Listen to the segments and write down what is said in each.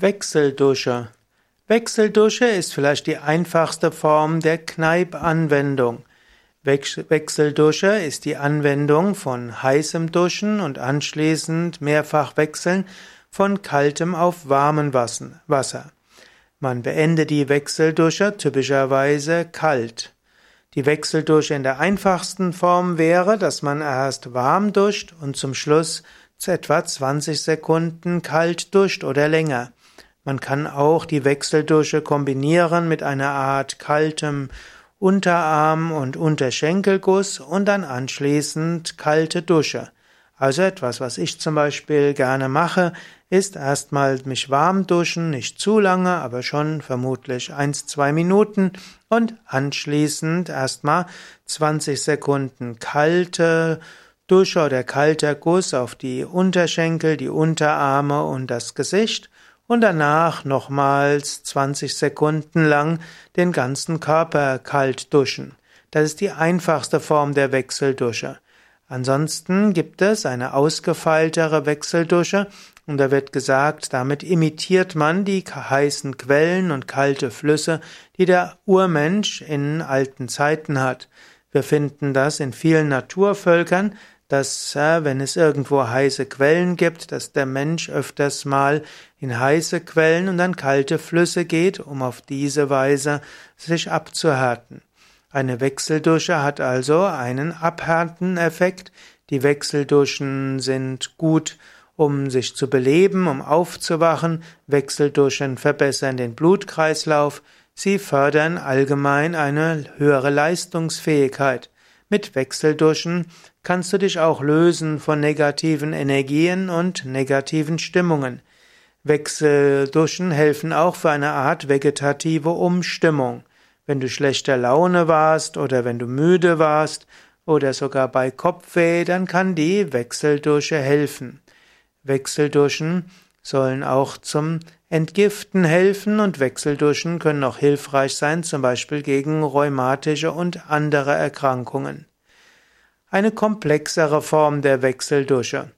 Wechseldusche. Wechseldusche ist vielleicht die einfachste Form der Kneipp-Anwendung. Wechseldusche ist die Anwendung von heißem Duschen und anschließend mehrfach wechseln von kaltem auf warmem Wasser. Man beendet die Wechseldusche typischerweise kalt. Die Wechseldusche in der einfachsten Form wäre, dass man erst warm duscht und zum Schluss etwa 20 Sekunden kalt duscht oder länger. Man kann auch die Wechseldusche kombinieren mit einer Art kaltem Unterarm- und Unterschenkelguss und dann anschließend kalte Dusche. Also etwas, was ich zum Beispiel gerne mache, ist erstmal mich warm duschen, nicht zu lange, aber schon vermutlich eins, zwei Minuten und anschließend erstmal 20 Sekunden kalte Dusche oder kalter Guss auf die Unterschenkel, die Unterarme und das Gesicht und danach nochmals 20 Sekunden lang den ganzen Körper kalt duschen. Das ist die einfachste Form der Wechseldusche. Ansonsten gibt es eine ausgefeiltere Wechseldusche und da wird gesagt, damit imitiert man die heißen Quellen und kalte Flüsse, die der Urmensch in alten Zeiten hat. Wir finden das in vielen Naturvölkern, dass äh, wenn es irgendwo heiße Quellen gibt, dass der Mensch öfters mal in heiße Quellen und dann kalte Flüsse geht, um auf diese Weise sich abzuhärten. Eine Wechseldusche hat also einen Abhärten-Effekt. Die Wechselduschen sind gut, um sich zu beleben, um aufzuwachen. Wechselduschen verbessern den Blutkreislauf. Sie fördern allgemein eine höhere Leistungsfähigkeit. Mit Wechselduschen kannst du dich auch lösen von negativen Energien und negativen Stimmungen. Wechselduschen helfen auch für eine Art vegetative Umstimmung. Wenn du schlechter Laune warst oder wenn du müde warst oder sogar bei Kopfweh, dann kann die Wechseldusche helfen. Wechselduschen sollen auch zum Entgiften helfen und Wechselduschen können auch hilfreich sein, zum Beispiel gegen rheumatische und andere Erkrankungen. Eine komplexere Form der Wechseldusche.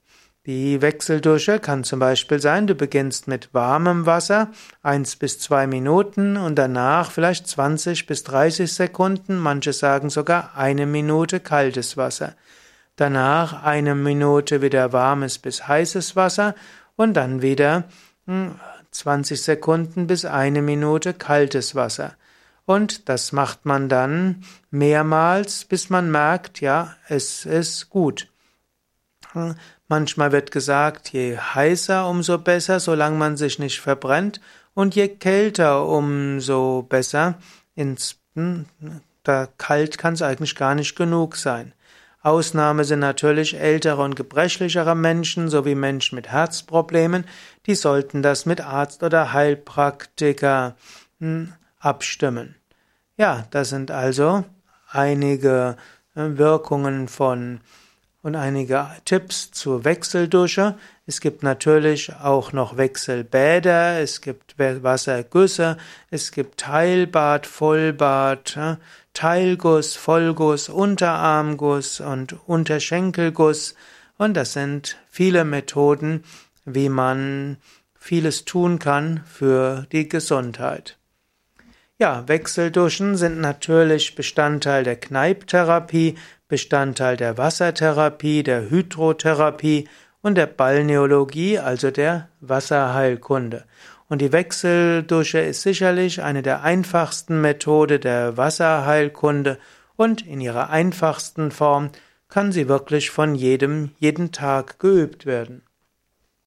Die Wechseldusche kann zum Beispiel sein, du beginnst mit warmem Wasser, eins bis zwei Minuten und danach vielleicht 20 bis 30 Sekunden, manche sagen sogar eine Minute kaltes Wasser. Danach eine Minute wieder warmes bis heißes Wasser und dann wieder 20 hm, Sekunden bis eine Minute kaltes Wasser. Und das macht man dann mehrmals, bis man merkt, ja, es ist gut. Hm, manchmal wird gesagt, je heißer, umso besser, solange man sich nicht verbrennt, und je kälter, umso besser. Ins, hm, da kalt kann es eigentlich gar nicht genug sein. Ausnahme sind natürlich ältere und gebrechlichere Menschen sowie Menschen mit Herzproblemen, die sollten das mit Arzt oder Heilpraktiker hm, abstimmen. Ja, das sind also einige äh, Wirkungen von und einige Tipps zur Wechseldusche. Es gibt natürlich auch noch Wechselbäder, es gibt Wassergüsse, es gibt Teilbad, Vollbad, Teilguss, Vollguss, Unterarmguss und Unterschenkelguss. Und das sind viele Methoden, wie man vieles tun kann für die Gesundheit. Ja, Wechselduschen sind natürlich Bestandteil der Kneipptherapie, Bestandteil der Wassertherapie, der Hydrotherapie und der Balneologie, also der Wasserheilkunde. Und die Wechseldusche ist sicherlich eine der einfachsten Methode der Wasserheilkunde und in ihrer einfachsten Form kann sie wirklich von jedem jeden Tag geübt werden.